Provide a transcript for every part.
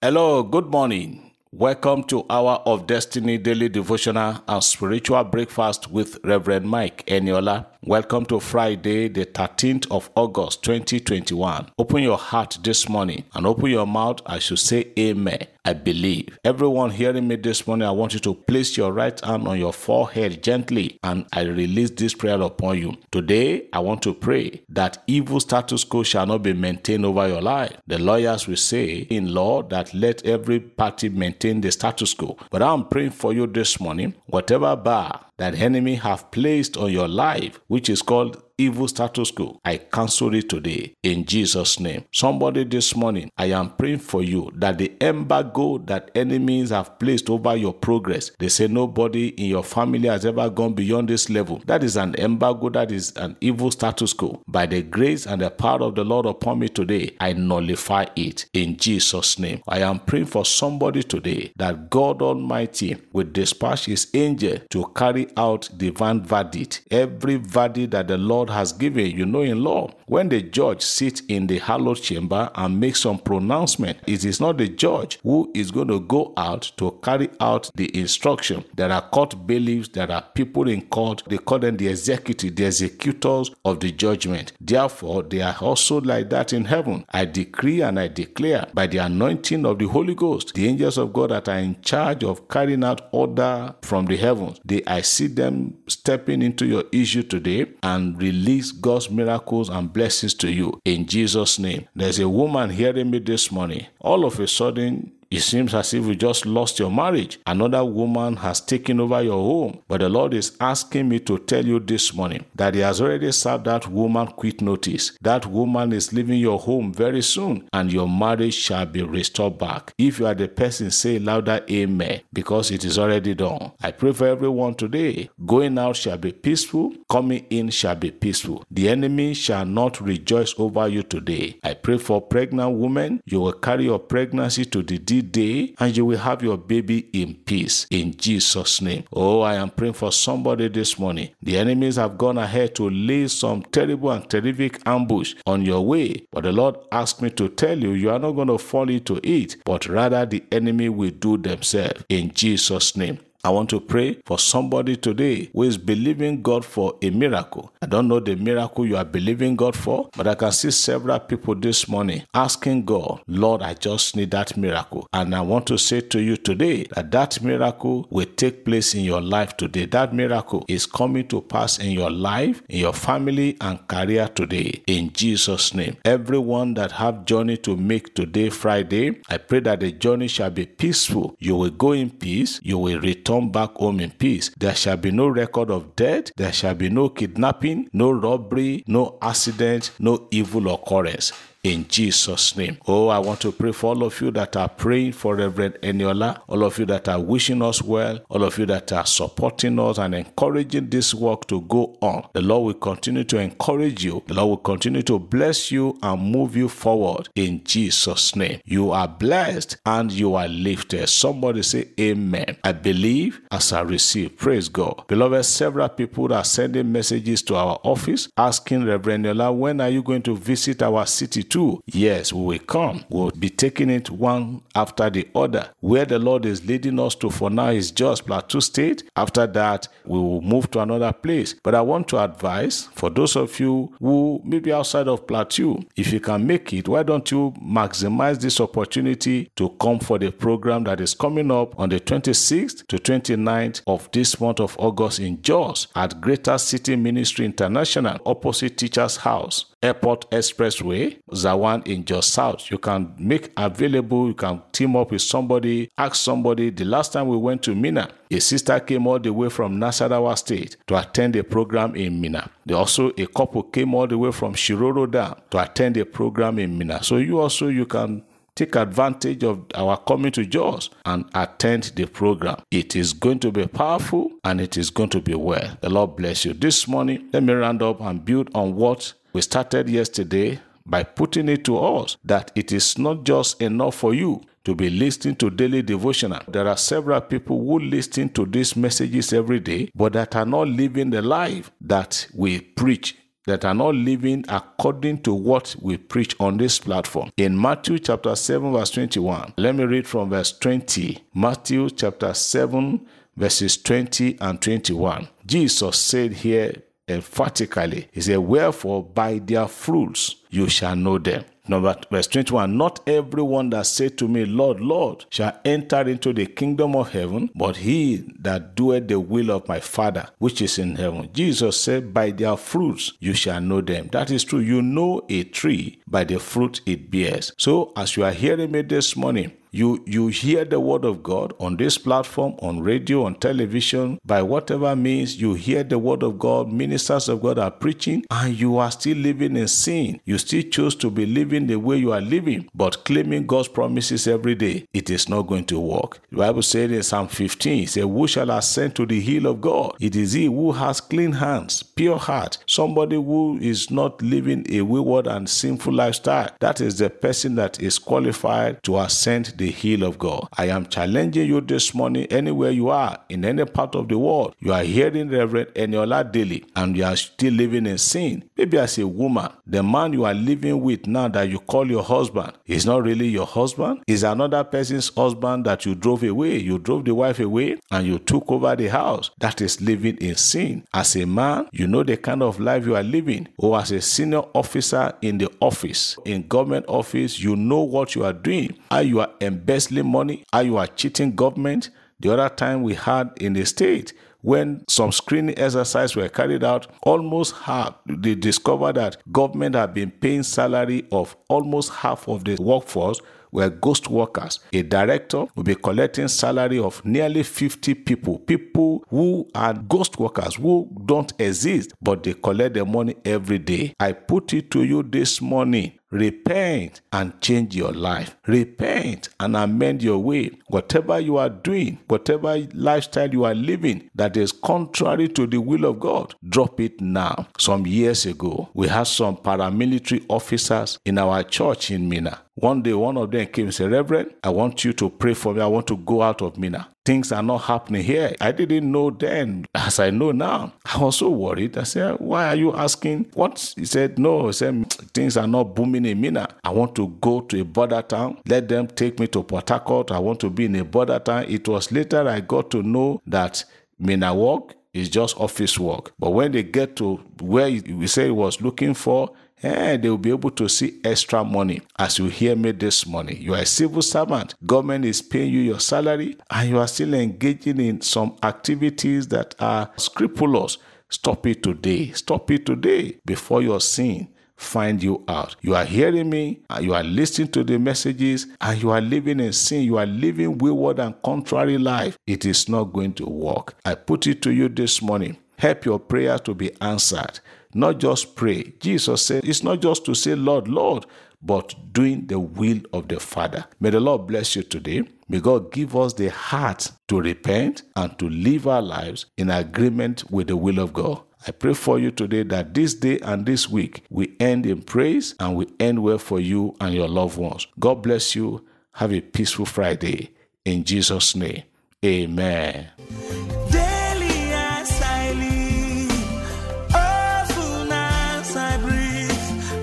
Hello, good morning. Welcome to Hour of Destiny Daily Devotional and Spiritual Breakfast with Reverend Mike Eniola. Welcome to Friday, the 13th of August 2021. Open your heart this morning and open your mouth as you say Amen. I believe. Everyone hearing me this morning, I want you to place your right hand on your forehead gently and I release this prayer upon you. Today, I want to pray that evil status quo shall not be maintained over your life. The lawyers will say in law that let every party maintain the status quo. But I'm praying for you this morning, whatever bar that enemy have placed on your life, which is called evil status quo. I cancel it today in Jesus' name. Somebody this morning, I am praying for you that the embargo that enemies have placed over your progress, they say nobody in your family has ever gone beyond this level. That is an embargo, that is an evil status quo. By the grace and the power of the Lord upon me today, I nullify it in Jesus' name. I am praying for somebody today that God Almighty will dispatch his angel to carry out divine verdict. Every verdict that the Lord has given, you know, in law, when the judge sits in the hallowed chamber and makes some pronouncement, it is not the judge who is going to go out to carry out the instruction. There are court bailiffs, there are people in court, they call them the executive, the executors of the judgment. Therefore, they are also like that in heaven. I decree and I declare by the anointing of the Holy Ghost, the angels of God that are in charge of carrying out order from the heavens, they I see them stepping into your issue today and release God's miracles and blessings to you in Jesus' name. There's a woman hearing me this morning. All of a sudden, it seems as if you just lost your marriage. Another woman has taken over your home. But the Lord is asking me to tell you this morning that He has already served that woman quit notice. That woman is leaving your home very soon and your marriage shall be restored back. If you are the person, say louder Amen because it is already done. I pray for everyone today. Going out shall be peaceful, coming in shall be peaceful. The enemy shall not rejoice over you today. I pray for pregnant women. You will carry your pregnancy to the day and you will have your baby in peace in Jesus' name. Oh, I am praying for somebody this morning. The enemies have gone ahead to lay some terrible and terrific ambush on your way, but the Lord asked me to tell you, you are not going to fall into it, but rather the enemy will do themselves in Jesus' name. I want to pray for somebody today who is believing God for a miracle. I don't know the miracle you are believing God for, but I can see several people this morning asking God, Lord, I just need that miracle. And I want to say to you today that that miracle will take place in your life today. That miracle is coming to pass in your life, in your family and career today. In Jesus' name. Everyone that have journey to make today, Friday, I pray that the journey shall be peaceful. You will go in peace. You will return back home in peace. There shall be no record of death, there shall be no kidnapping, no robbery, no accident, no evil occurrence in Jesus' name. Oh, I want to pray for all of you that are praying for Reverend Eniola, all of you that are wishing us well, all of you that are supporting us and encouraging this work to go on. The Lord will continue to encourage you. The Lord will continue to bless you and move you forward in Jesus' name. You are blessed and you are lifted. Somebody say amen. I believe as I receive. Praise God. Beloved, several people are sending messages to our office asking Reverend Eniola, when are you going to visit our city too? Yes, we will come. We'll be taking it one after the other. Where the Lord is leading us to for now is just Plateau State. After that, we will move to another place. But I want to advise for those of you who may be outside of Plateau, if you can make it, why don't you maximize this opportunity to come for the program that is coming up on the 26th to 29th of this month of August in Jos at Greater City Ministry International, opposite Teachers House. Airport Expressway, Zawan in Jos South. You can make available, you can team up with somebody, ask somebody. The last time we went to Minna, a sister came all the way from Nasarawa State to attend a program in Minna. They also a couple came all the way from Shiroro Dam to attend a program in Minna. So you also you can take advantage of our coming to Jos and attend the program. It is going to be powerful and it is going to be well. The Lord bless you. This morning, let me round up and build on what we started yesterday by putting it to us that it is not just enough for you to be listening to daily devotional. There are several people who listen to these messages every day, but that are not living the life that we preach that are not living according to what we preach on this platform. In Matthew chapter 7, verse 21, let me read from verse 20. Matthew chapter 7, verses 20 and 21. Jesus said here emphatically, He said, Wherefore by their fruits you shall know them. Number verse 21 Not everyone that said to me, Lord, Lord, shall enter into the kingdom of heaven, but he that doeth the will of my Father which is in heaven. Jesus said, By their fruits you shall know them. That is true. You know a tree by the fruit it bears. So as you are hearing me this morning, you you hear the word of God on this platform, on radio, on television, by whatever means you hear the word of God, ministers of God are preaching, and you are still living in sin. You still choose to be living the way you are living, but claiming God's promises every day. It is not going to work. The Bible said in Psalm 15, it says, Who shall ascend to the hill of God? It is he who has clean hands, pure heart, somebody who is not living a wayward and sinful lifestyle. That is the person that is qualified to ascend the hill of God. I am challenging you this morning, anywhere you are, in any part of the world, you are hearing Reverend Eniola daily and you are still living in sin. Maybe as a woman, the man you are living with now that you call your husband is not really your husband, is another person's husband that you drove away. You drove the wife away and you took over the house. That is living in sin. As a man, you know the kind of life you are living, or as a senior officer in the office, in government office, you know what you are doing, Are you are embezzling money, Are you are cheating government. The other time we had in the state, when some screening exercises were carried out, almost half they discovered that government had been paying salary of almost half of the workforce were ghost workers. A director will be collecting salary of nearly 50 people, people who are ghost workers who don't exist, but they collect the money every day. I put it to you this morning. Repent and change your life. Repent and amend your way. Whatever you are doing, whatever lifestyle you are living that is contrary to the will of God, drop it now. Some years ago, we had some paramilitary officers in our church in Minna. One day, one of them came and said, Reverend, I want you to pray for me. I want to go out of Minna. Things are not happening here. I didn't know then, as I know now. I was so worried. I said, Why are you asking? What? He said, No. He said, Things are not booming in Minna. I want to go to a border town. Let them take me to Port Harcourt. I want to be in a border town. It was later I got to know that Minna work is just office work. But when they get to where we say he was looking for, eh, they will be able to see extra money. As you hear me this morning, you are a civil servant. Government is paying you your salary, and you are still engaging in some activities that are scrupulous. Stop it today. Stop it today before your sin find you out. You are hearing me, you are listening to the messages, and you are living in sin. You are living wayward and contrary life. It is not going to work. I put it to you this morning. Help your prayer to be answered. Not just pray. Jesus said it's not just to say, Lord, Lord, but doing the will of the Father. May the Lord bless you today. May God give us the heart to repent and to live our lives in agreement with the will of God. I pray for you today that this day and this week we end in praise and we end well for you and your loved ones. God bless you. Have a peaceful Friday. In Jesus' name, amen.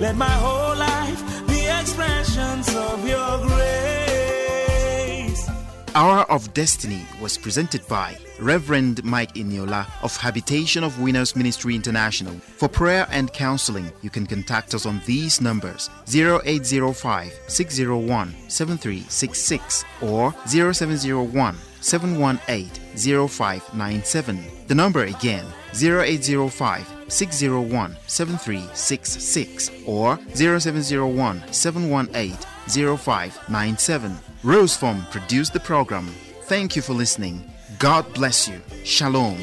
Let my whole life be expressions of your grace. Hour of Destiny was presented by Reverend Mike Eniola of Habitation of Winners Ministry International. For prayer and counseling, you can contact us on these numbers 0805 601 7366 or 0701 718 0597. The number again 0805 601 7366 or 0701 718 0597. Roseform produced the program. Thank you for listening. God bless you. Shalom.